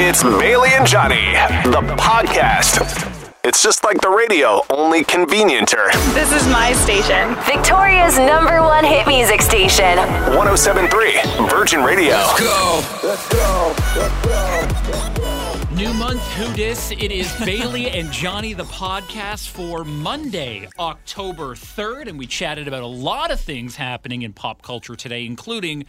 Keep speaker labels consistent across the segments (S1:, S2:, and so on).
S1: It's Bailey and Johnny, the podcast. It's just like the radio, only convenienter.
S2: This is my station.
S3: Victoria's number one hit music station.
S1: 1073 Virgin Radio. Let's go. Let's go. Let's go.
S4: New month, who dis? It is Bailey and Johnny, the podcast for Monday, October 3rd. And we chatted about a lot of things happening in pop culture today, including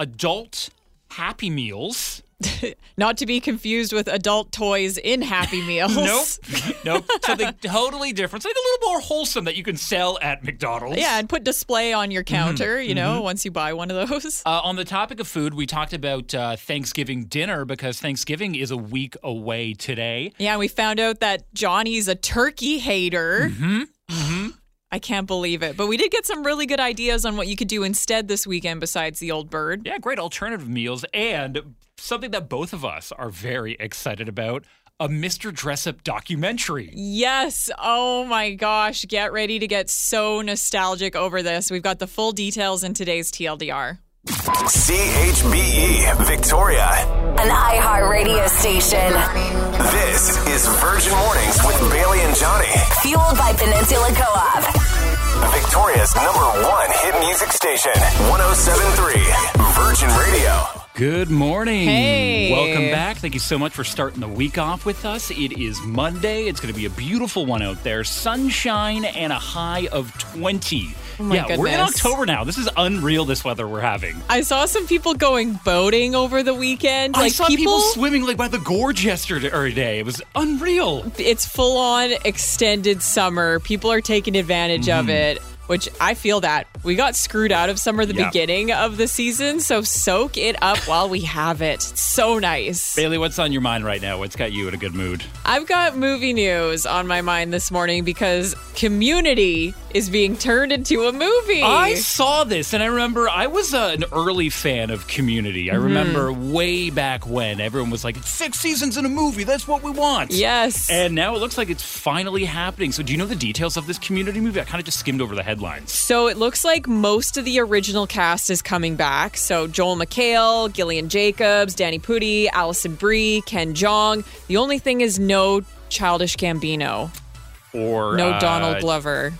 S4: adult Happy Meals.
S5: Not to be confused with adult toys in Happy Meals.
S4: Nope. nope. Something totally different. Something a little more wholesome that you can sell at McDonald's.
S5: Yeah, and put display on your
S4: Mm-hmm.
S5: counter, you know, once you buy one of those.
S4: Uh, on the topic of food, we talked about uh, Thanksgiving dinner because Thanksgiving is a week away today.
S5: Yeah, we found out that Johnny's a turkey hater. Mm-hmm. I can't believe it. But we did get some really good ideas on what you could do instead this weekend besides the old bird.
S4: Yeah, great alternative meals and something that both of us are very excited about a Mr. Dressup documentary.
S5: Yes. Oh my gosh. Get ready to get so nostalgic over this. We've got the full details in today's TLDR.
S1: CHBE, Victoria.
S3: An iHeart radio station.
S1: This is Virgin Mornings with Bailey and Johnny.
S3: Fueled by Peninsula Co op.
S1: Victoria's number one hit music station. 1073 Virgin Radio.
S4: Good morning.
S5: Hey.
S4: Welcome back. Thank you so much for starting the week off with us. It is Monday. It's going to be a beautiful one out there. Sunshine and a high of 20.
S5: Oh
S4: yeah, we're in. October now. This is unreal, this weather we're having.
S5: I saw some people going boating over the weekend.
S4: I
S5: like
S4: saw people, swimming like by the gorge yesterday. It was unreal.
S5: it's full on extended summer. People are taking advantage of mm-hmm. it, which I feel that we got screwed out of summer the
S4: Yeah.
S5: beginning of the season. So soak it up while we have it. It's so nice.
S4: Bailey, what's on your mind right now? What's got you in a good mood?
S5: I've got movie news on my mind this morning because Community is being turned into a movie.
S4: I saw this and I remember I was uh, an early fan of Community. I
S5: Mm-hmm.
S4: remember way back when everyone was like, it's six seasons in a movie. That's what we want.
S5: yes.
S4: And now it looks like it's finally happening. So, do you know the details of this Community movie? I kind of just skimmed over the headlines.
S5: So it looks like most of the original cast is coming back. So Joel McHale, Gillian Jacobs, Danny Pudi, Alison Brie, Ken Jeong. The only thing is no Childish Gambino,
S4: Or
S5: no
S4: uh,
S5: Donald Glover.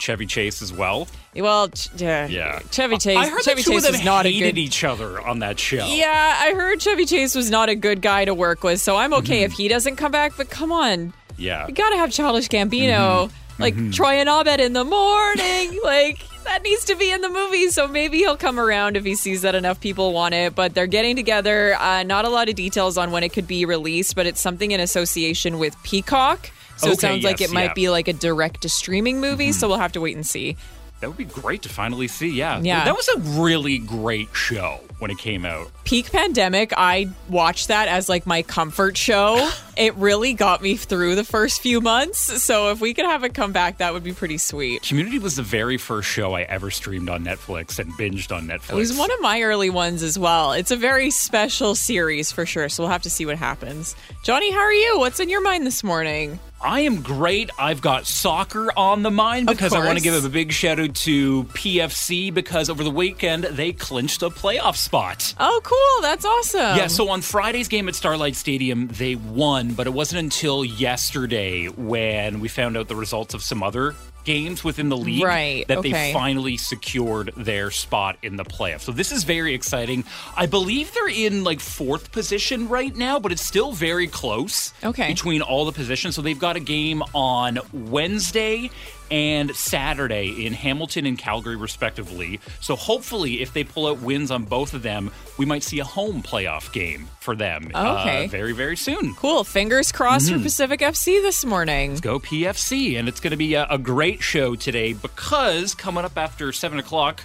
S4: Chevy Chase as well.
S5: Well, ch- yeah,
S4: Yeah.
S5: Chevy Chase.
S4: I heard
S5: Chevy
S4: the two
S5: Chase
S4: of them
S5: was not a
S4: hated
S5: good.
S4: each other on that show.
S5: Yeah, I heard Chevy Chase was not a good guy to work with, so I'm okay if he doesn't come back. But come on,
S4: Yeah.
S5: you gotta have Childish Gambino, like Troy and Abed in the morning. like that needs to be in the movie. So maybe he'll come around if he sees that enough people want it. But they're getting together. Uh, not a lot of details on when it could be released, but it's something in association with Peacock. So it
S4: Okay,
S5: sounds like
S4: yes,
S5: it might
S4: yeah.
S5: be like a direct to streaming movie. So we'll have to wait and see.
S4: That would be great to finally see. Yeah.
S5: Yeah.
S4: That was a really great show when it came out.
S5: Peak pandemic, I watched that as like my comfort show. it really got me through the first few months. So if we could have it come back, that would be pretty sweet.
S4: Community was the very first show I ever streamed on Netflix and binged on Netflix.
S5: It was one of my early ones as well. It's a very special series for sure. So we'll have to see what happens. Johnny, how are you? What's in your mind this morning?
S4: I am great. I've got soccer on the mind because I want to give a big shout out to PFC because over the weekend they clinched a playoff spot.
S5: Oh, cool. That's awesome.
S4: Yeah, so on Friday's game at Starlight Stadium, they won, but it wasn't until yesterday when we found out the results of some other games within the league
S5: Right,
S4: that
S5: okay.
S4: they finally secured their spot in the playoffs. So this is very exciting. I believe they're in like fourth position right now, but it's still very close
S5: Okay.
S4: between all the positions. So they've got a game on Wednesday and Saturday in Hamilton and Calgary, respectively. So hopefully, if they pull out wins on both of them, we might see a home playoff game for them uh,
S5: Okay.
S4: very, very soon.
S5: Cool. Fingers crossed
S4: Mm-hmm.
S5: for Pacific FC this morning.
S4: Go PFC. And it's going to be a, a great show today because coming up after 7 o'clock,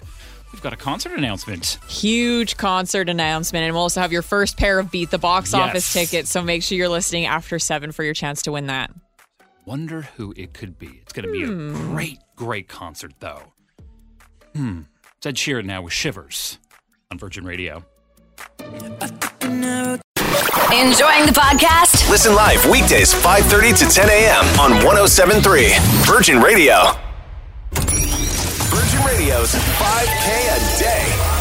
S4: we've got a concert announcement.
S5: Huge concert announcement. And we'll also have your first pair of Beat the Box Office tickets. So make sure you're listening after seven for your chance to win that.
S4: Wonder who it could be. It's going to be
S5: Hmm.
S4: a great, great concert, though. Hmm. It's Ed Sheeran now with Shivers on Virgin Radio.
S3: Enjoying the podcast?
S1: Listen live weekdays 5:30 to 10 a.m. on 1073 Virgin Radio. Virgin Radio's 5K a day.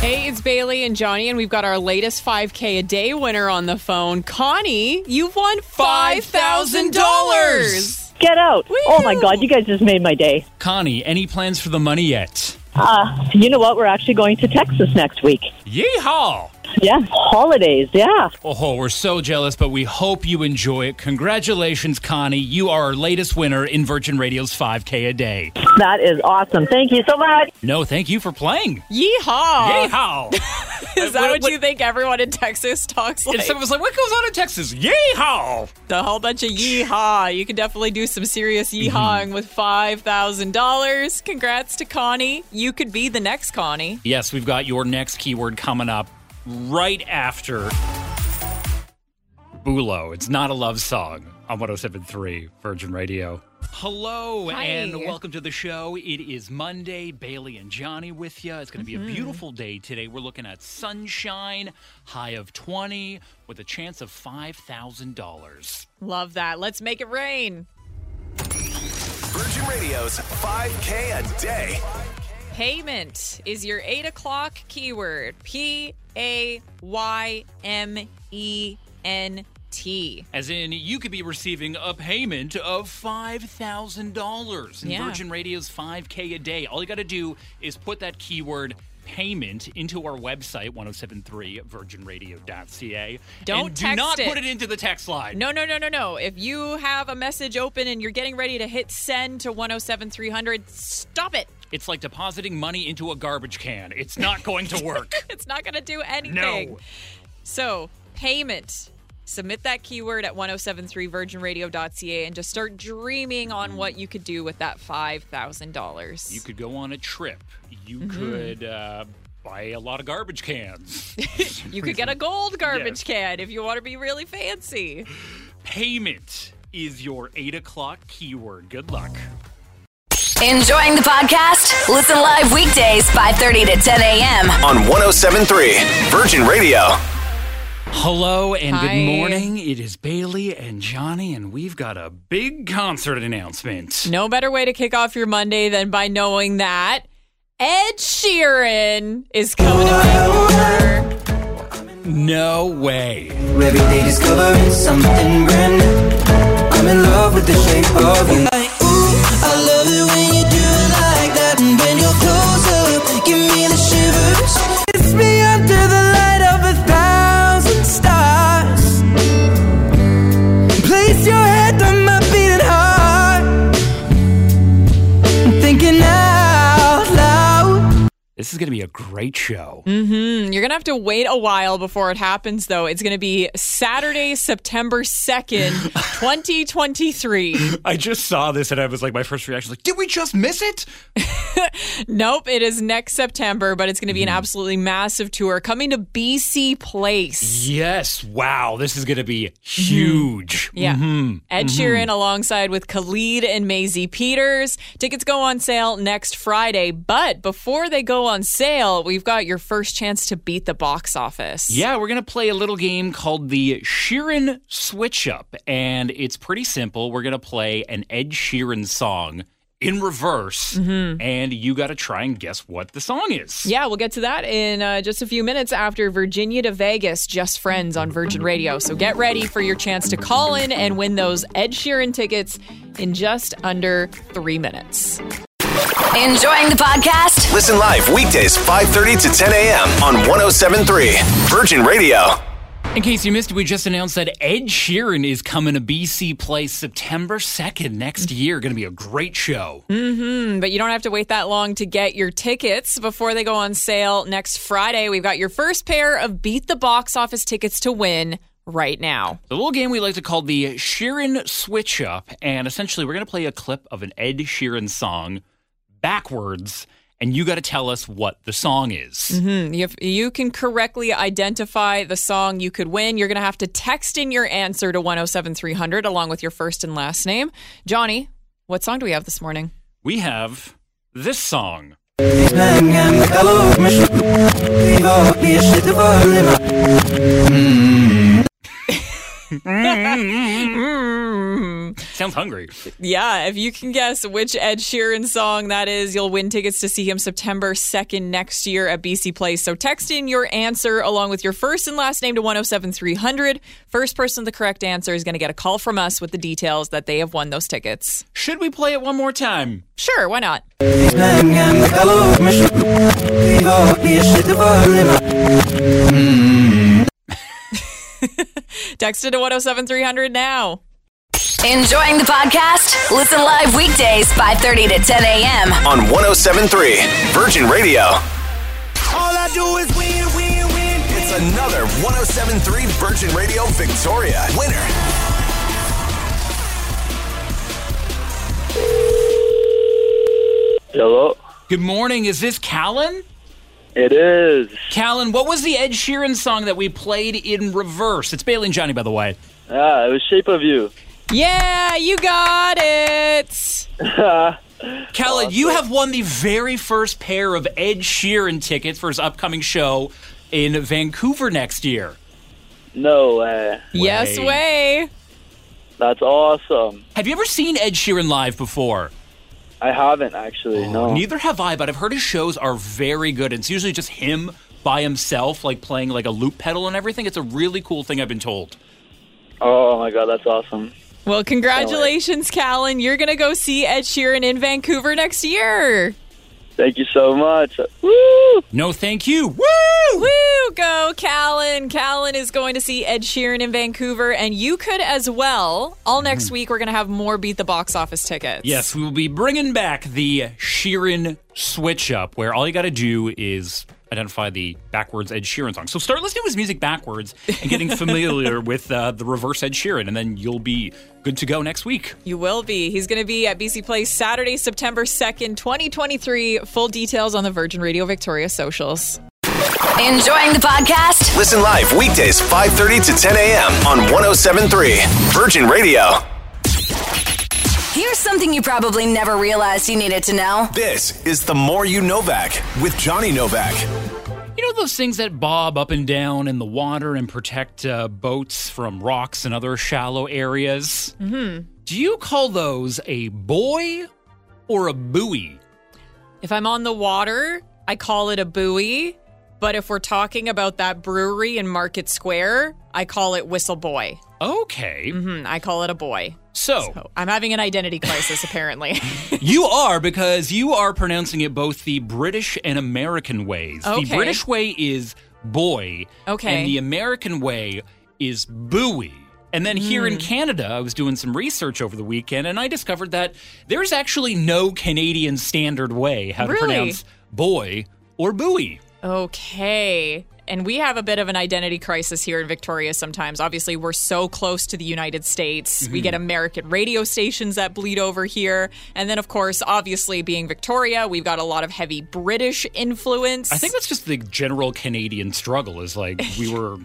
S5: Hey, it's Bailey and Johnny, and we've got our latest 5K a day winner on the phone. Connie, you've won $5,000.
S2: Get out. Oh my God, you guys just made my day.
S4: Connie, any plans for the money yet?
S2: Uh, you know what? We're actually going to Texas next week.
S4: Yeehaw!
S2: Yeah, holidays. Yeah.
S4: Oh, we're so jealous, but we hope you enjoy it. Congratulations, Connie. You are our latest winner in Virgin Radio's 5K a day.
S2: That is awesome. Thank you so much.
S4: No, thank you for playing.
S5: Yeehaw!
S4: Yeehaw!
S5: Is that what, you think everyone in Texas talks like?
S4: And someone was like, what goes on in Texas? Yeehaw!
S5: The whole bunch of yeehaw. You can definitely do some serious mm-hmm. yeehawing with $5,000. Congrats to Connie. You could be the next Connie.
S4: Yes, we've got your next keyword coming up right after Bülow. It's not a love song on 1073 Virgin Radio. Hello
S5: Hi.
S4: and welcome to the show. It is Monday. Bailey and Johnny with you. It's going to be a mm-hmm. beautiful day today. We're looking at sunshine, high of 20, with a chance of $5,000.
S5: Love that. Let's make it rain.
S1: Virgin Radio's 5K a day.
S5: Payment is your eight o'clock keyword. P A Y M E N T.
S4: As in, you could be receiving a payment of $5,000 in
S5: Yeah.
S4: Virgin Radio's 5K a day. All you got to do is put that keyword payment into our website, 1073virginradio.ca.
S5: Don't
S4: and do not
S5: it.
S4: put it into the text line.
S5: No, no, no, no, no. If you have a message open and you're getting ready to hit send to 107300, stop it.
S4: It's like depositing money into a garbage can. It's not going to work.
S5: It's not going to do anything.
S4: no.
S5: So, payment. Submit that keyword at 1073virginradio.ca and just start dreaming on what you could do with that $5,000.
S4: You could go on a trip. You
S5: Mm-hmm.
S4: could uh, buy a lot of garbage cans.
S5: You could get a gold garbage
S4: Yes.
S5: can if you want to be really fancy.
S1: Payment is your 8 o'clock keyword. Good luck.
S3: Enjoying the podcast? Listen live weekdays 5:30 to 10 a.m.
S1: On 1073 Virgin Radio.
S4: Hello and
S5: Hi.
S4: good morning. It is Bailey and Johnny, and we've got a big concert announcement.
S5: No better way to kick off your Monday than by knowing that Ed Sheeran is coming to Vancouver.
S4: No way.
S6: Every day discovering something brand new. I'm in love with the shape of you. Like, ooh, I love it when you do
S4: This is going to be a great show.
S5: Mm, You're going to have to wait a while before it happens, though. It's going to be Saturday, September 2nd, 2023.
S4: I just saw this and I was like, my first reaction was like, did we just miss it?
S5: Nope, it is next September, but it's going to be an absolutely massive tour coming to BC Place.
S4: Yes. Wow. This is going to be huge.
S5: Yeah.
S4: Mhm.
S5: Ed Sheeran alongside with Khalid and Maisie Peters. Tickets go on sale next Friday, but before they go on sale, we've got your first chance to beat the box office.
S4: Yeah, we're going to play a little game called the Sheeran Switch Up. And it's pretty simple. We're going to play an Ed Sheeran song in reverse. And you got to try and guess what the song is.
S5: Yeah, we'll get to that in uh, just a few minutes after Virginia to Vegas, Just Friends on Virgin Radio. So get ready for your chance to call in and win those Ed Sheeran tickets in just under three minutes.
S3: Enjoying the podcast?
S1: Listen live weekdays 5:30 to 10 a.m. on 1073 Virgin Radio.
S4: In case you missed it, we just announced that Ed Sheeran is coming to BC Place September 2nd next year. Going to be a great show.
S5: Mm-hmm, but you don't have to wait that long to get your tickets before they go on sale next Friday. We've got your first pair of Beat the Box Office tickets to win right now.
S4: The little game we like to call the Sheeran Switch Up. And essentially, we're going to play a clip of an Ed Sheeran song backwards. And you got to tell us what the song is. Mm-hmm.
S5: If you can correctly identify the song you could win, you're going to have to text in your answer to 107300 along with your first and last name. Johnny, what song do we have this morning?
S4: We have this song. Hmm. Sounds hungry.
S5: Yeah, if you can guess which Ed Sheeran song that is, you'll win tickets to see him September 2nd next year at BC Place. So text in your answer along with your first and last name to 107300. First person with the correct answer is going to get a call from us with the details that they have won those tickets.
S4: Should we play it one more time?
S5: Sure, why not? Text it to 107300 now.
S3: Enjoying the podcast? Listen live weekdays 5:30 to 10 a.m.
S1: on 1073 Virgin Radio.
S6: All I do is win, win, win.
S1: It's another 1073 Virgin Radio Victoria winner.
S7: Hello.
S4: Good morning. Is this Callan?
S7: It is.
S4: Callan, what was the Ed Sheeran song that we played in reverse? It's Bailey and Johnny, by the way.
S7: Ah, it was Shape of You.
S5: Yeah, you got it.
S4: Callan, you have won the very first pair of Ed Sheeran tickets for his upcoming show in Vancouver next year.
S7: No way.
S5: Yes, way.
S7: That's awesome.
S4: Have you ever seen Ed Sheeran live before?
S7: I haven't actually. Oh, no.
S4: Neither have I, but I've heard his shows are very good. It's usually just him by himself, like playing like a loop pedal and everything. It's a really cool thing I've been told.
S7: Oh my god, that's awesome.
S5: Well, congratulations, Callan. You're going to go see Ed Sheeran in Vancouver next year.
S7: Thank you so much. Woo!
S4: No, thank you. Woo!
S5: Woo! Go, Callan. Callan is going to see Ed Sheeran in Vancouver, and you could as well. All next mm. week, we're going to have more Beat the Box Office tickets.
S4: Yes, we will be bringing back the Sheeran switch up, where all you got to do is identify the backwards Ed Sheeran song. So start listening to his music backwards and getting familiar with uh, the reverse Ed Sheeran, and then you'll be good to go next week.
S5: You will be. He's going to be at BC Place Saturday, September 2nd, 2023. Full details on the Virgin Radio Victoria socials.
S3: Enjoying the podcast?
S1: Listen live weekdays 5:30 to 10 a.m. on 1073 Virgin Radio.
S3: Here's something you probably never realized you needed to know.
S1: This is the More You Novak with Johnny Novak.
S4: You know those things that bob up and down in the water and protect uh, boats from rocks and other shallow areas? Mm-hmm. Do you call those a buoy or a buoy?
S5: If I'm on the water, I call it a buoy. But if we're talking about that brewery in Market Square, I call it Whistle Buoy.
S4: Okay.
S5: Hmm, I call it a boy.
S4: So,
S5: Oh, I'm having an identity crisis, apparently.
S4: you are because you are pronouncing it both the British and American ways.
S5: Okay.
S4: The British way is boy.
S5: Okay.
S4: And the American way is buoy. And then here
S5: Hmm.
S4: in Canada, I was doing some research over the weekend and I discovered that there's actually no Canadian standard way how to
S5: Really?
S4: pronounce boy or buoy.
S5: Okay. And we have a bit of an identity crisis here in Victoria sometimes. Obviously, we're so close to the United States. We mm-hmm. get American radio stations that bleed over here. And then, of course, obviously, being Victoria, we've got a lot of heavy British influence.
S4: I think that's just the general Canadian struggle is like we were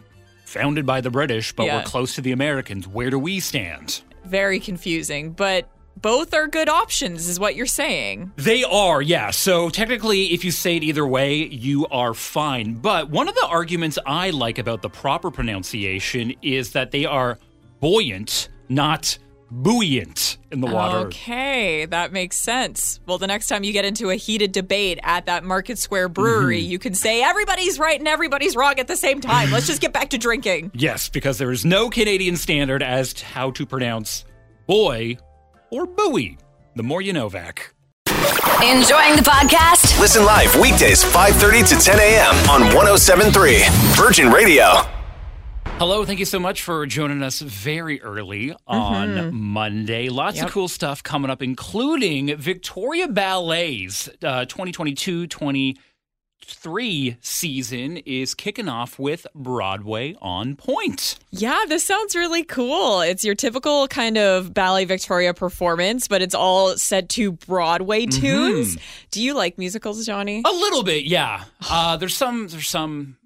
S4: founded by the British, but
S5: Yeah.
S4: we're close to the Americans. Where do we stand?
S5: very confusing. But both are good options, is what you're saying.
S4: They are, yeah. So technically, if you say it either way, you are fine. But one of the arguments I like about the proper pronunciation is that they are buoyant, not buoyant in the water.
S5: Okay, that makes sense. Well, the next time you get into a heated debate at that Market Square brewery,
S4: Mm-hmm.
S5: you can say everybody's right and everybody's wrong at the same time. Let's just get back to drinking.
S4: Yes, because there is no Canadian standard as to how to pronounce boy or buoy. The more you Novak.
S3: Enjoying the podcast?
S1: Listen live weekdays 5:30 to 10 a.m. on 1073 Virgin Radio.
S4: Hello, thank you so much for joining us very early on Monday. Lots of cool stuff coming up, including Victoria Ballet's uh, 2022 23 season is kicking off with Broadway on Point.
S5: Yeah, this sounds really cool. It's your typical kind of Ballet Victoria performance, but it's all set to Broadway
S4: Mm-hmm.
S5: tunes. Do you like musicals, Johnny?
S4: A little bit, yeah. Uh, there's some there's some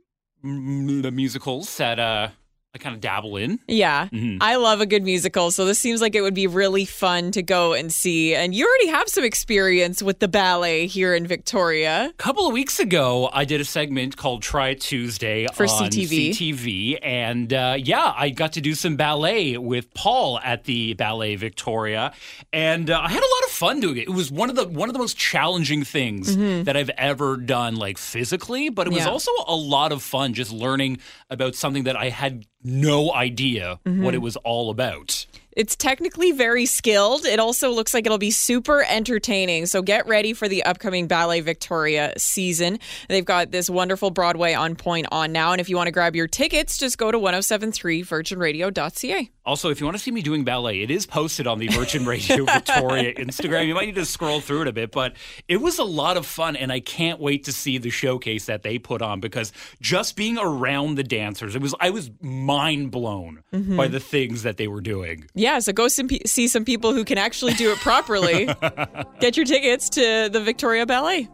S4: mm, musicals that uh, I kind of dabble in.
S5: Yeah.
S4: Mm-hmm.
S5: I love a good musical. So this seems like it would be really fun to go and see. And you already have some experience with the ballet here in Victoria.
S4: A couple of weeks ago, I did a segment called Try Tuesday
S5: For
S4: on
S5: CTV.
S4: CTV, and uh, yeah, I got to do some ballet with Paul at the Ballet Victoria, and uh, I had a lot of fun doing it. It was one of the one of the most challenging things that I've ever done, like physically, but it was
S5: Mm-hmm. Yeah.
S4: also a lot of fun just learning about something that I had no idea
S5: Mm-hmm.
S4: what it was all about.
S5: It's technically very skilled. It also looks like it'll be super entertaining. So get ready for the upcoming Ballet Victoria season. They've got this wonderful Broadway on point on now. And if you want to grab your tickets, just go to 1073virginradio.ca.
S4: Also, if you want to see me doing ballet, it is posted on the Virgin Radio Victoria Instagram. You might need to scroll through it a bit, but it was a lot of fun, and I can't wait to see the showcase that they put on because just being around the dancers, it was I was mind blown mm-hmm. by the things that they were doing.
S5: Yeah, so go some, see some people who can actually do it properly. Get your tickets to the Victoria Ballet.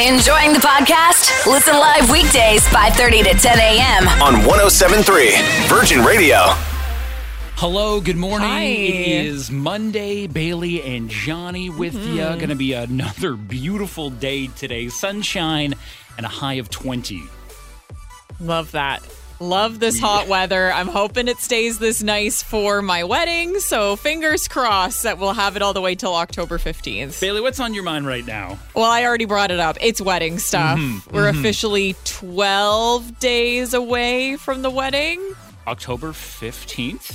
S3: Enjoying the podcast? Listen live weekdays 5:30 to 10 a.m.
S1: On 1073 Virgin Radio.
S4: Hello, good morning.
S5: Hi.
S4: It is Monday. Bailey and Johnny with you. Going to be another beautiful day today. Sunshine and a high of 20.
S5: Love that. Love this hot weather. I'm hoping it stays this nice for my wedding. So fingers crossed that we'll have it all the way till October 15th.
S4: Bailey, what's on your mind right now?
S5: Well, I already brought it up. It's wedding stuff. Mm-hmm, We're mm-hmm. officially 12 days away from the wedding.
S4: October 15th?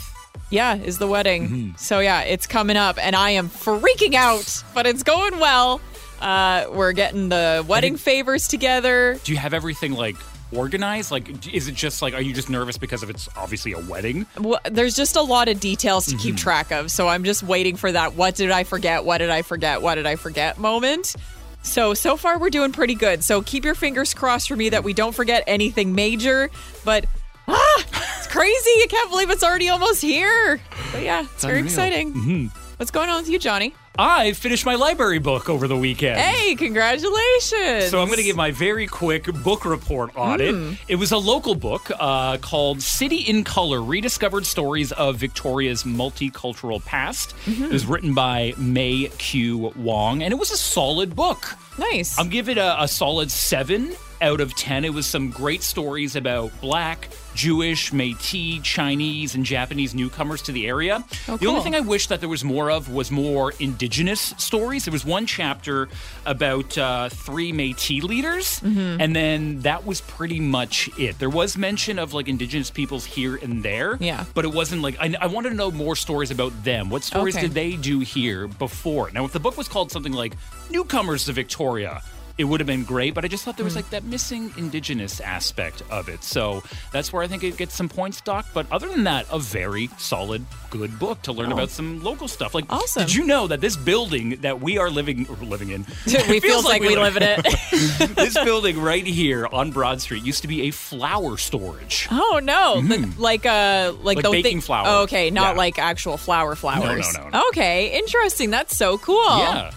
S5: Yeah, is the wedding. Mm-hmm. So yeah, it's coming up and I am freaking out, but it's going well. Uh, we're getting the wedding favors together.
S4: Do you have everything like organized? Like, is it just like, are you just nervous because of it's obviously a wedding?
S5: Well, there's just a lot of details to keep track of. So I'm just waiting for that what did I forget? What did I forget? What did I forget moment. So, so far we're doing pretty good. So keep your fingers crossed for me that we don't forget anything major. But ah, it's crazy. I can't believe it's already almost here. But yeah, it's, very
S4: unreal.
S5: exciting. What's going on with you, Johnny?
S4: I finished my library book over the weekend.
S5: Hey, congratulations.
S4: So I'm going to give my very quick book report on it. It was a local book uh, called "City in Color: Rediscovered Stories of Victoria's Multicultural Past." It was written by May Q Wong, and it was a solid book.
S5: nice.
S4: I'm giving it a, a solid seven out of ten. It was some great stories about Black, Jewish, Métis, Chinese, and Japanese newcomers to the area. The only thing I wish that there was more of was more indigenous stories. There was one chapter about uh, three Métis leaders,
S5: Mm-hmm.
S4: and then that was pretty much it. There was mention of like indigenous peoples here and there,
S5: Yeah.
S4: but it wasn't like I, I wanted to know more stories about them. What stories
S5: Okay.
S4: did they do here before? Now, if the book was called something like Newcomers to Victoria, it would have been great, but I just thought there was
S5: Hmm.
S4: like that missing indigenous aspect of it. So that's where I think it gets some points, Doc. But other than that, a very solid, good book to learn about some local stuff. Like,
S5: Oh. Awesome.
S4: did you know that this building that we are living living in,
S5: we feels like, we live in it.
S4: this building right here on Broad Street used to be a flower storage.
S5: Oh no! The- like uh, like,
S4: Like
S5: the
S4: baking
S5: thing-
S4: flour.
S5: Oh, okay, not
S4: Yeah.
S5: like actual flour flowers.
S4: no, no.
S5: Okay, interesting. That's so cool.
S4: Yeah.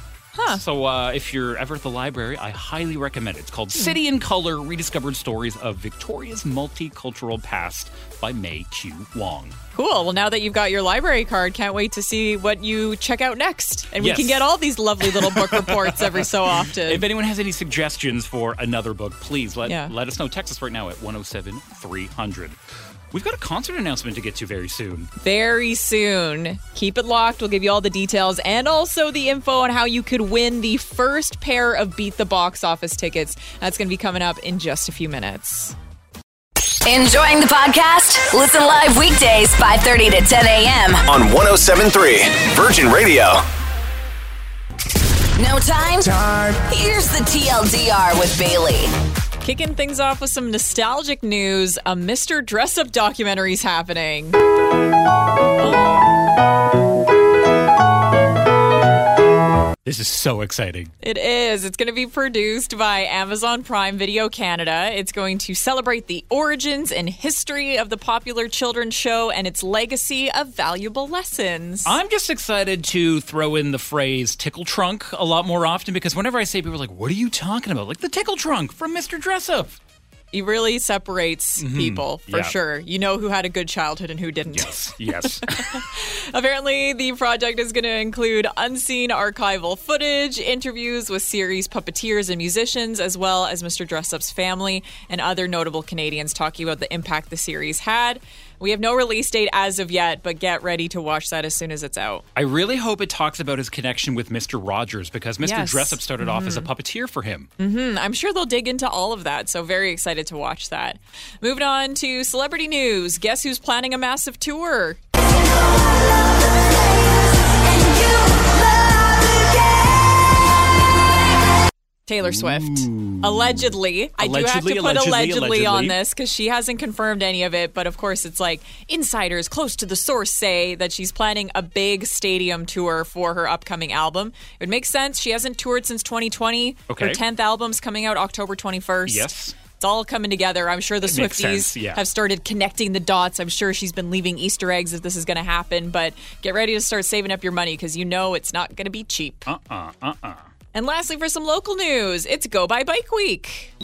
S4: So uh, if you're ever at the library, I highly recommend it. It's called City in Color: Rediscovered Stories of Victoria's Multicultural Past by May Q Wong.
S5: Cool. Well, now that you've got your library card, can't wait to see what you check out next. And we can get all these lovely little book reports every so often.
S4: If anyone has any suggestions for another book, please let
S5: Yeah.
S4: let us know. Text us right now at 107 300. We've got a concert announcement to get to very soon.
S5: Very soon. Keep it locked. We'll give you all the details and also the info on how you could win the first pair of Beat the Box Office tickets. That's going to be coming up in just a few minutes.
S3: Enjoying the podcast? Listen live weekdays 5:30 to 10 a.m.
S1: On 1073 Virgin Radio.
S3: No time? Time. Here's the TLDR with Bailey.
S5: Kicking things off with some nostalgic news, a Mr. Dress Up documentary is happening.
S4: This is so exciting.
S5: It is. It's going to be produced by Amazon Prime Video Canada. It's going to celebrate the origins and history of the popular children's show and its legacy of valuable lessons.
S4: I'm just excited to throw in the phrase tickle trunk a lot more often because whenever I say people are like, what are you talking about? Like the tickle trunk from Mr. Dressup.
S5: He really separates people for
S4: Mm-hmm. Yeah.
S5: sure. You know who had a good childhood and who didn't.
S4: Yes. Yes.
S5: Apparently, the project is going to include unseen archival footage, interviews with series puppeteers and musicians, as well as Mr. Dressup's family and other notable Canadians talking about the impact the series had. We have no release date as of yet, but get ready to watch that as soon as it's out.
S4: I really hope it talks about his connection with Mr. Rogers because Mr.
S5: Yes.
S4: Dressup started off as a puppeteer for him.
S5: Hmm, I'm sure they'll dig into all of that, so very excited to watch that. Moving on to celebrity news. Guess who's planning a massive tour? Taylor Swift. Allegedly. I do have to put
S4: allegedly,
S5: allegedly, on this because she hasn't confirmed any of it. But of course, it's like insiders close to the source say that she's planning a big stadium tour for her upcoming album. It would make sense. She hasn't toured since 2020.
S4: Okay.
S5: Her 10th album's coming out October 21st.
S4: Yes.
S5: It's all coming together. I'm sure the
S4: It
S5: Swifties
S4: yeah.
S5: have started connecting the dots. I'm sure she's been leaving Easter eggs if this is going to happen. But get ready to start saving up your money because you know it's not going to be cheap.
S4: Uh uh uh uh.
S5: And lastly, for some local news, it's Go By Bike Week.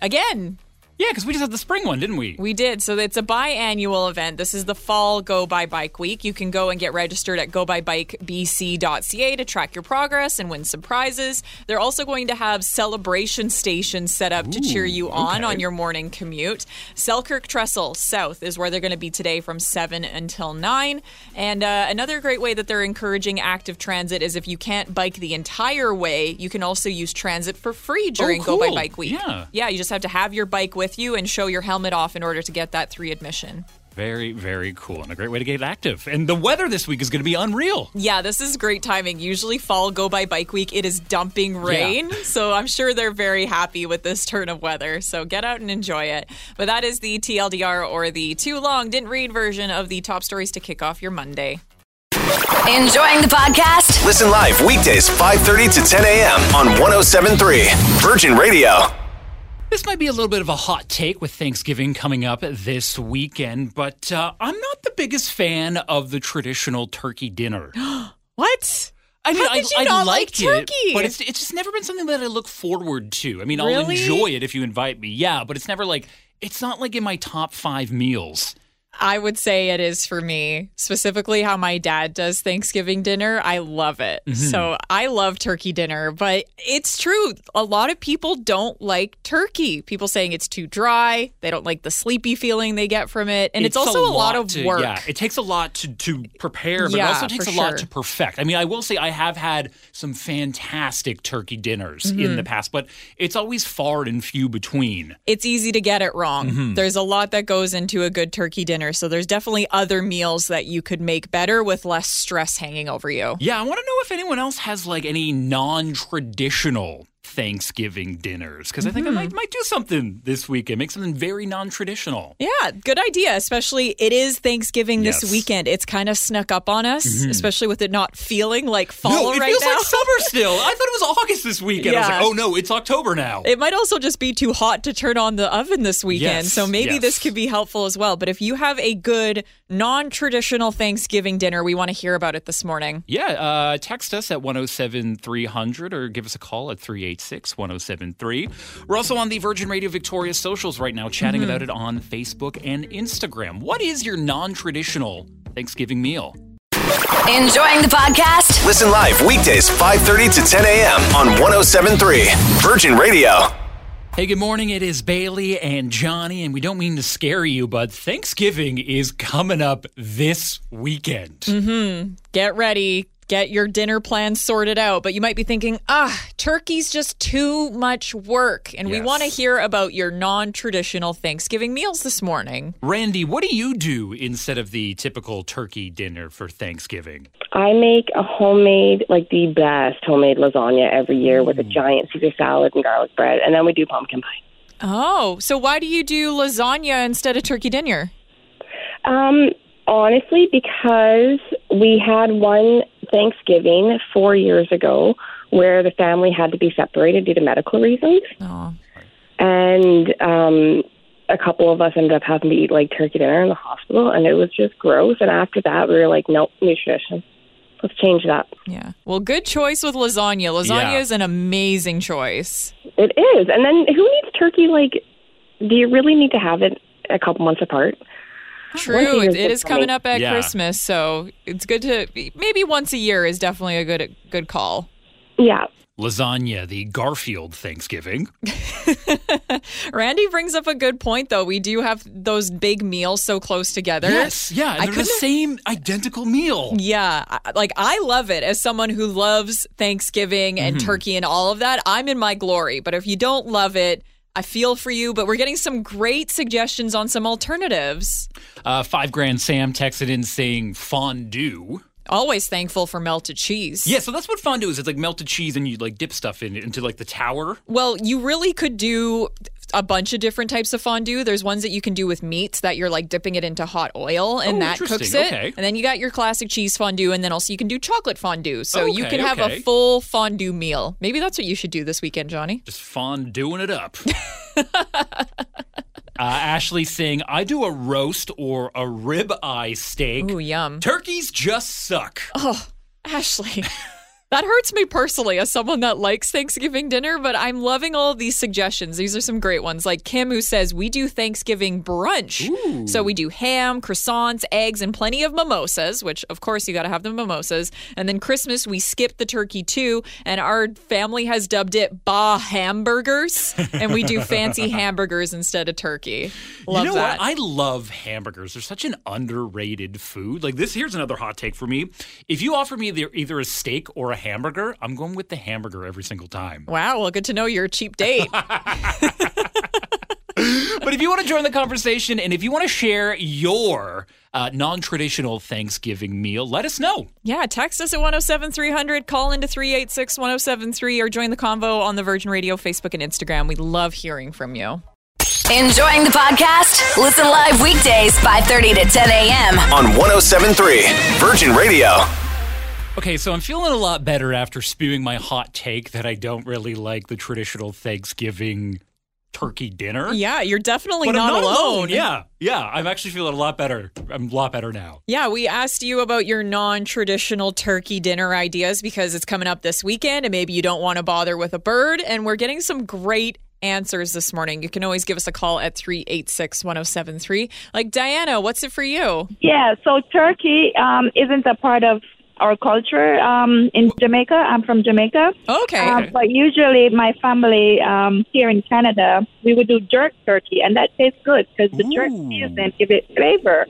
S5: Again,
S4: Yeah, because we just had the spring one, didn't we?
S5: we did. So it's a biannual event. This is the fall Go By Bike Week. You can go and get registered at gobybikebc.ca to track your progress and win some prizes. They're also going to have celebration stations set up to cheer you on
S4: okay.
S5: on your morning commute. Selkirk Trestle South is where they're going to be today from 7 until 9. And uh, another great way that they're encouraging active transit is if you can't bike the entire way, you can also use transit for free during Go By. Bike Week.
S4: Yeah.
S5: Yeah, you just have to have your bike with you and show your helmet off in order to get that three admission.
S4: Very, very cool. And a great way to get active. And the weather this week is going to be unreal.
S5: Yeah, this is great timing. Usually, fall go by bike week, it is dumping rain. So I'm sure they're very happy with this turn of weather. So get out and enjoy it. But that is the TLDR or the too long didn't read version of the top stories to kick off your Monday.
S3: Enjoying the podcast?
S1: Listen live weekdays 5:30 to 10 a.m. on 1073 Virgin Radio.
S4: This might be a little bit of a hot take with Thanksgiving coming up this weekend, but uh, I'm not the biggest fan of the traditional turkey dinner.
S5: What?
S4: I mean,
S5: How
S4: I, I
S5: not
S4: like it, but it's it's just never been something that I look forward to. I mean, I'll enjoy it if you invite me, yeah, but it's never like it's not like in my top five meals.
S5: I would say it is for me, specifically how my dad does Thanksgiving dinner. I love it.
S4: Mm-hmm.
S5: So I love turkey dinner, but it's true. A lot of people don't like turkey. People saying it's too dry. They don't like the sleepy feeling they get from it. And it's, also a lot, of
S4: to,
S5: work.
S4: Yeah, it takes a lot to, to prepare, but
S5: Yeah,
S4: it also takes a lot
S5: sure.
S4: to perfect. I mean, I will say I have had some fantastic turkey dinners in
S5: Mm-hmm.
S4: the past, but it's always far and few between.
S5: it's easy to get it wrong.
S4: Mm-hmm.
S5: There's a lot that goes into a good turkey dinner. So there's definitely other meals that you could make better with less stress hanging over you.
S4: Yeah, I want to know if anyone else has like any non-traditional Thanksgiving dinners because I think I
S5: Mm-hmm.
S4: might might do something this weekend, make something very non-traditional.
S5: Yeah, good idea. Especially it is Thanksgiving
S4: Yes.
S5: this weekend. It's kind of snuck up on us, especially with it not feeling like fall
S4: no, it
S5: right
S4: feels
S5: now.
S4: like summer still. I thought it was August this weekend. I was like, oh no, it's October now.
S5: it might also just be too hot to turn on the oven this weekend.
S4: Yes,
S5: so maybe
S4: yes.
S5: this could be helpful as well. But if you have a good non-traditional Thanksgiving dinner, we want to hear about it this morning.
S4: Yeah, uh, text us at 107 300 or give us a call at 386 1073. We're also on the Virgin Radio Victoria socials right now, chatting
S5: Mm-hmm.
S4: about it on Facebook and Instagram. What is your non traditional Thanksgiving meal?
S3: Enjoying the podcast?
S1: Listen live weekdays 5:30 to 10 a.m. on 1073 Virgin Radio.
S4: Hey, good morning. It is Bailey and Johnny, and we don't mean to scare you, but Thanksgiving is coming up this weekend.
S5: Mm-hmm. Get ready. Get your dinner plans sorted out. But you might be thinking, ah, turkey's just too much work. And we want to hear about your non traditional Thanksgiving meals this morning.
S4: Randy, what do you do instead of the typical turkey dinner for Thanksgiving?
S8: I make a homemade, like the best homemade lasagna every year with a giant Caesar salad and garlic bread, and then we do pumpkin pie.
S5: Oh, so why do you do lasagna instead of turkey dinner?
S8: Um, honestly, because we had one Thanksgiving four years ago where the family had to be separated due to medical reasons,
S5: Oh.
S8: and um, a couple of us ended up having to eat like turkey dinner in the hospital, and it was just gross. And after that, we were like, nope, new tradition. let's change that.
S5: Yeah. Well, good choice with lasagna. Lasagna
S4: Yeah.
S5: is an amazing choice.
S8: It is. And then who needs turkey? Like, do you really need to have it a couple months apart?
S5: True.
S8: Once a
S5: It,
S8: year's
S5: is
S8: for
S5: coming up at
S4: Yeah.
S5: Christmas, so it's good to maybe once a year is definitely a good good call.
S8: Yeah.
S4: Lasagna, the Garfield Thanksgiving.
S5: Randy brings up a good point though. We do have those big meals so close together.
S4: Yes, yeah,
S5: I
S4: they're the same identical meal.
S5: Yeah, like I love it as someone who loves Thanksgiving and
S4: Mm-hmm.
S5: turkey and all of that. I'm in my glory. But if you don't love it, I feel for you. But we're getting some great suggestions on some alternatives.
S4: Uh, Five Grand Sam texted in saying fondue.
S5: Always thankful for melted cheese.
S4: Yeah, so that's what fondue is. It's like melted cheese and you like dip stuff in it into like the tower.
S5: Well, you really could do a bunch of different types of fondue. There's ones that you can do with meats that you're like dipping it into hot oil and
S4: Oh,
S5: that cooks it.
S4: Okay.
S5: And then you got your classic cheese fondue and then also you can do chocolate fondue. So you
S4: Okay,
S5: can have
S4: okay.
S5: a full fondue meal. Maybe that's what you should do this weekend, Johnny.
S4: Just fondueing it up. uh, Ashley saying, I do a roast or a rib eye steak.
S5: Ooh, yum.
S4: Turkeys just suck.
S5: Oh, Ashley. That hurts me personally as someone that likes Thanksgiving dinner, but I'm loving all of these suggestions. These are some great ones. Like Kim, who says, We do Thanksgiving brunch. So we do ham, croissants, eggs, and plenty of mimosas, which, of course, you got to have the mimosas. And then Christmas, we skip the turkey too. And our family has dubbed it Ba Hamburgers. and we do fancy hamburgers instead of turkey. Love
S4: you know
S5: that.
S4: what? I love hamburgers. They're such an underrated food. Like this, here's another hot take for me. If you offer me either, either a steak or a hamburger, I'm going with the hamburger every single time.
S5: wow. Well, good to know you're a cheap date.
S4: But if you want to join the conversation and if you want to share your uh, non-traditional Thanksgiving meal, let us know.
S5: Yeah, text us at 107300, call into 386 1073, or join the convo on the Virgin Radio Facebook and Instagram. We love hearing from you.
S3: Enjoying the podcast? Listen live weekdays 5:30 to 10 a.m.
S1: on 1073 Virgin Radio.
S4: Okay, so I'm feeling a lot better after spewing my hot take that I don't really like the traditional Thanksgiving turkey dinner.
S5: Yeah, you're definitely
S4: But
S5: not,
S4: I'm not
S5: alone.
S4: Yeah, yeah. I'm actually feeling a lot better. I'm a lot better now.
S5: Yeah, we asked you about your non traditional turkey dinner ideas because it's coming up this weekend and maybe you don't want to bother with a bird. And we're getting some great answers this morning. You can always give us a call at 386 1073. Like, Diana, what's it for you?
S9: Yeah, so turkey um, isn't a part of our culture um, in Jamaica. I'm from Jamaica.
S5: Okay.
S9: Um, but usually, my family um, here in Canada, we would do jerk turkey, and that tastes good because the jerk
S4: Ooh.
S9: season give it flavor.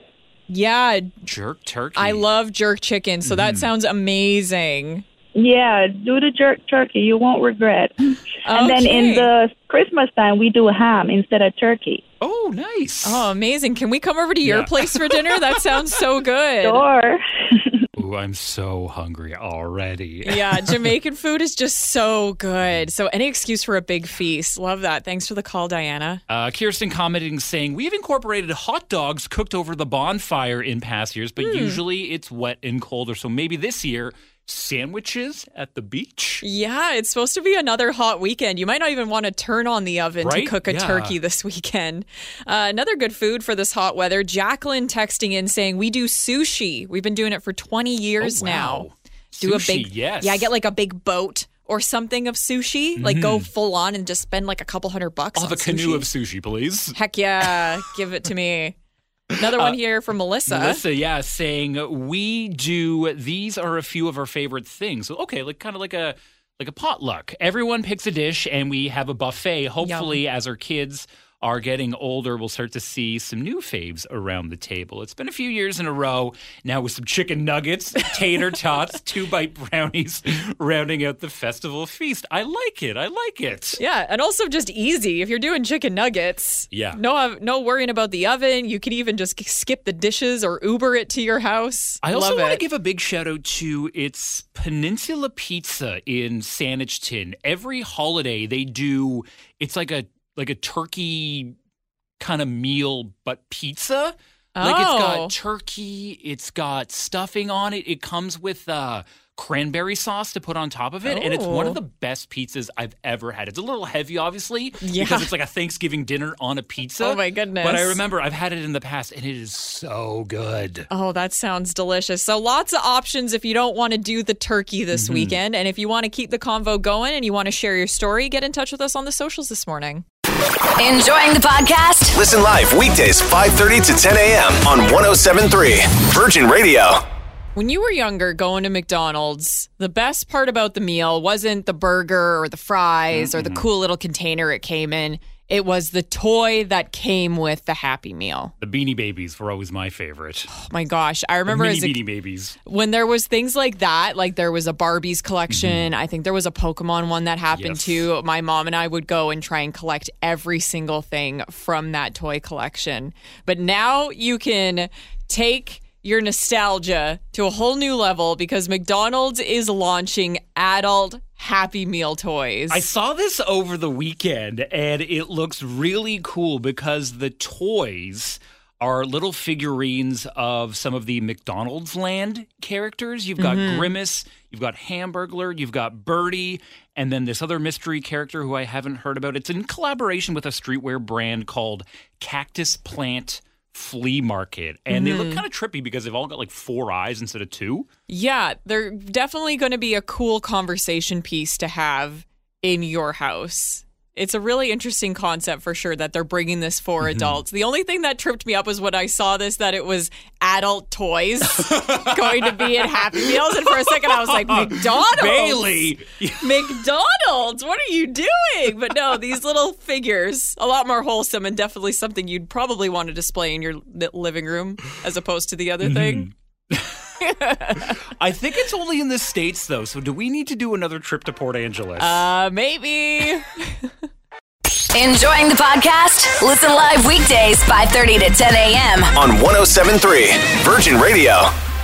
S5: yeah,
S4: Jerk turkey.
S5: I love jerk chicken. So that sounds amazing.
S9: Yeah, do the jerk turkey. You won't regret. okay. And then in the Christmas time, we do ham instead of turkey.
S4: Oh, nice.
S5: Oh, amazing. Can we come over to your
S4: Yeah.
S5: place for dinner? That sounds so good.
S9: Sure.
S4: Ooh, I'm so hungry already.
S5: Yeah, Jamaican food is just so good. So, any excuse for a big feast. Love that. Thanks for the call, Diana.
S4: Uh, Kirsten commenting saying, We've incorporated hot dogs cooked over the bonfire in past years, but
S5: Hmm.
S4: usually it's wet and colder. So maybe this year, sandwiches at the beach?
S5: Yeah, it's supposed to be another hot weekend. You might not even want to turn on the oven
S4: Right?
S5: to cook a
S4: Yeah.
S5: turkey this weekend. Uh, another good food for this hot weather. Jacqueline texting in saying, We do sushi. We've been doing it for 20 years
S4: Oh,
S5: now.
S4: wow.
S5: Do a big,
S4: yes.
S5: yeah, get like a big boat or something of sushi. Like go full on and just spend like a couple hundred bucks.
S4: Mm-hmm. I'll have
S5: on
S4: a canoe of sushi, please.
S5: Heck yeah, give it to me. Another one here from Melissa.
S4: Uh, Melissa, yeah, saying we do. These are a few of our favorite things. So, okay, like kind of like a like a potluck. Everyone picks a dish, and we have a buffet. Hopefully, as our kids are getting older, we'll start to see some new faves around the table. It's been a few years in a row now with some chicken nuggets, tater tots, two bite brownies, rounding out the festival feast. I like it. I like it.
S5: Yeah, and also just easy if you're doing chicken nuggets.
S4: Yeah.
S5: No, uh, no worrying about the oven. You can even just skip the dishes or Uber it to your house.
S4: I also
S5: Love
S4: want to give a big shout out to its Peninsula Pizza in Saanich Every holiday they do it's like a like a turkey kind of meal but pizza. Oh. Like it's got turkey, it's got stuffing on it. It comes with uh cranberry sauce to put on top of it, and it's one of the best pizzas I've ever had. It's a little heavy, obviously,
S5: Yeah.
S4: because it's like a Thanksgiving dinner on a pizza.
S5: Oh, my goodness.
S4: But I remember I've had it in the past, and it is so good.
S5: Oh, that sounds delicious. So lots of options if you don't want to do the turkey this
S4: Mm-hmm.
S5: weekend. And if you want to keep the convo going and you want to share your story, get in touch with us on the socials this morning.
S3: Enjoying the podcast?
S1: Listen live weekdays 5:30 to 10 a.m. on 1073 Virgin Radio.
S5: When you were younger going to McDonald's, the best part about the meal wasn't the burger or the fries or the cool little container it came in. It was the toy that came with the Happy Meal.
S4: The Beanie Babies were always my favorite.
S5: Oh my gosh. I remember
S4: Mini
S5: as a
S4: Beanie Babies.
S5: when there was things like that like there was a barbies collection i think there was a pokemon one that happened
S4: Mm-hmm. Yes.
S5: too my mom and i would go and try and collect every single thing from that toy collection but now you can take your nostalgia to a whole new level because mcdonald's is launching adult happy meal toys
S4: I saw this over the weekend and it looks really cool because the toys are little figurines of some of the McDonald's land characters. You've got mm-hmm. Grimace, you've got Hamburglar, you've got Birdie, and then this other mystery character who I haven't heard about. It's in collaboration with a streetwear brand called Cactus Plant Flea Market. And they look mm-hmm. kind of trippy because they've all got like four eyes instead of two.
S5: Yeah, they're definitely going to be a cool conversation piece to have in your house. It's a really interesting concept for sure that they're bringing this for
S4: Mm-hmm.
S5: adults. The only thing that tripped me up was when I saw this that it was adult toys going to be in Happy Meals. And for a second, I was like, McDonald's?
S4: Bailey!
S5: McDonald's, what are you doing? But no, these little figures, a lot more wholesome and definitely something you'd probably want to display in your living room as opposed to the other thing.
S4: I think it's only in the States though. So do we need to do another trip to Port Angeles?
S5: Uh, maybe.
S3: Enjoying the podcast? Listen live weekdays 5:30 to 10 a.m.
S1: on 1073 Virgin Radio.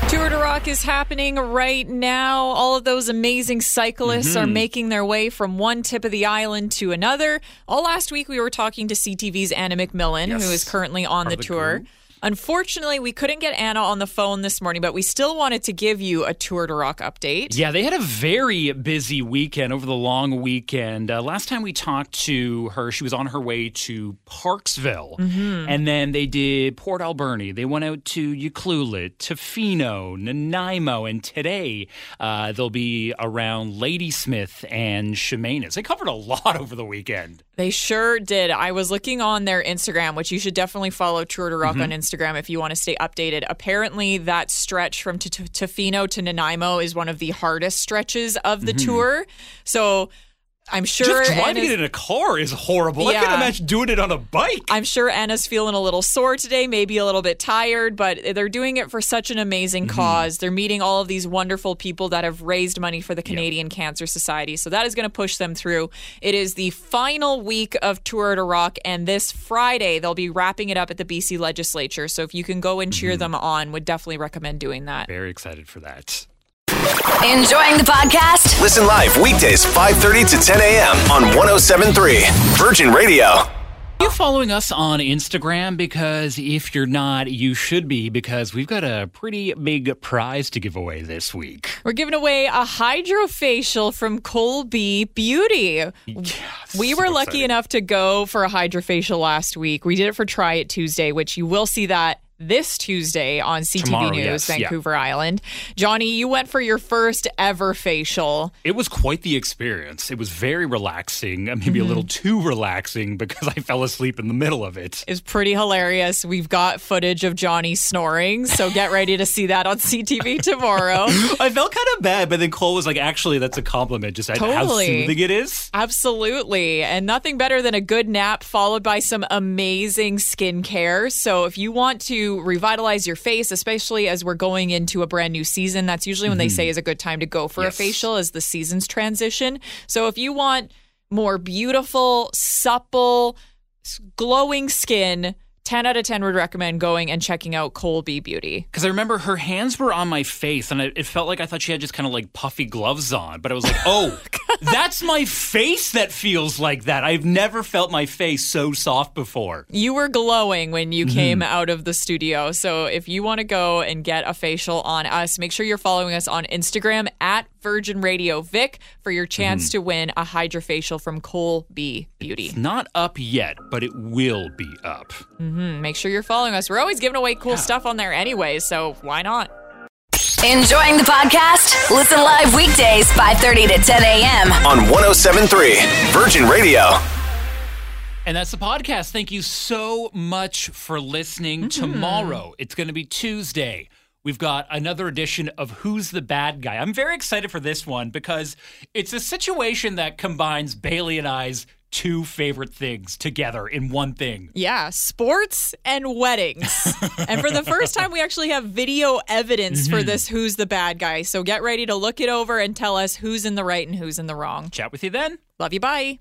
S5: Tour de Rock is happening right now. All of those amazing cyclists
S4: Mm-hmm.
S5: are making their way from one tip of the island to another. All last week, we were talking to CTV's Anna McMillan,
S4: Yes.
S5: who is currently on
S4: Part
S5: the
S4: of the
S5: tour.
S4: crew.
S5: Unfortunately, we couldn't get Anna on the phone this morning, but we still wanted to give you a Tour de Rock update.
S4: Yeah, they had a very busy weekend over the long weekend. Uh, last time we talked to her, she was on her way to Parksville. And then they did Port Alberni. They went out to Ucluelet, Tofino, Nanaimo. And today uh, they'll be around Ladysmith and Chemainus. They covered a lot over the weekend.
S5: They sure did. I was looking on their Instagram, which you should definitely follow Tour de Rock on Instagram if you want to stay updated. Apparently, that stretch from Tofino to Nanaimo is one of the hardest stretches of the mm-hmm. tour. So I'm sure
S4: Just driving
S5: Anna's-
S4: it in a car is horrible. I
S5: Yeah.
S4: couldn't imagine doing it on a bike.
S5: I'm sure Anna's feeling a little sore today, maybe a little bit tired, but they're doing it for such an amazing
S4: Mm-hmm.
S5: cause. They're meeting all of these wonderful people that have raised money for the Canadian Cancer Society. So that is going to push them through. It is the final week of Tour de Rock, and this Friday they'll be wrapping it up at the BC legislature. So if you can go and
S4: Mm-hmm.
S5: cheer them on, would definitely recommend doing that.
S4: Very excited for that.
S3: Enjoying the podcast?
S1: Listen live weekdays 5:30 to 10 a.m. on 1073 Virgin Radio.
S4: Are you following us on Instagram? Because if you're not, you should be, because we've got a pretty big prize to give away this week.
S5: We're giving away a hydrofacial from Colby Beauty. we were
S4: so
S5: lucky
S4: exciting.
S5: enough to go for a hydrofacial last week. We did it for Try It Tuesday, which you will see that this Tuesday on CTV
S4: Tomorrow,
S5: News,
S4: yes, yeah.
S5: Vancouver Island. Johnny, you went for your first ever facial.
S4: It was quite the experience. It was very relaxing, uh, maybe a little too relaxing because I fell asleep in the middle of it.
S5: It's pretty hilarious. We've got footage of Johnny snoring, so get ready to see that on CTV tomorrow.
S4: I felt kind of bad, but then Cole was like, actually, that's a compliment, just at how soothing it is.
S5: Absolutely. And nothing better than a good nap followed by some amazing skincare. So if you want to revitalize your face, especially as we're going into a brand new season, that's usually when they mm-hmm. say is a good time to go for
S4: Yes.
S5: a facial as the seasons transition. So if you want more beautiful, supple, glowing skin, 10 out of 10 would recommend going and checking out Colby Beauty.
S4: Because I remember her hands were on my face, and it, it felt like I thought she had just kind of like puffy gloves on. But I was like, oh, that's my face that feels like that. I've never felt my face so soft before.
S5: You were glowing when you mm-hmm. came out of the studio. So if you want to go and get a facial on us, make sure you're following us on Instagram at Virgin Radio Vic for your chance
S4: Mm-hmm.
S5: to win a hydrofacial from Cole B Beauty.
S4: It's not up yet, but it will be up.
S5: Mm-hmm. Make sure you're following us. We're always giving away cool stuff on there anyway, so why not?
S3: Enjoying the podcast? Listen live weekdays 5:30 to 10 a.m.
S1: On 1073 Virgin Radio.
S4: And that's the podcast. Thank you so much for listening. Tomorrow, it's going to be Tuesday. We've got another edition of Who's the Bad Guy. I'm very excited for this one because it's a situation that combines Bailey and I's two favorite things together in one thing.
S5: Yeah, sports and weddings. and for the first time, we actually have video evidence for mm-hmm. this Who's the Bad Guy. So get ready to look it over and tell us who's in the right and who's in the wrong.
S4: Chat with you then.
S5: Love you. Bye.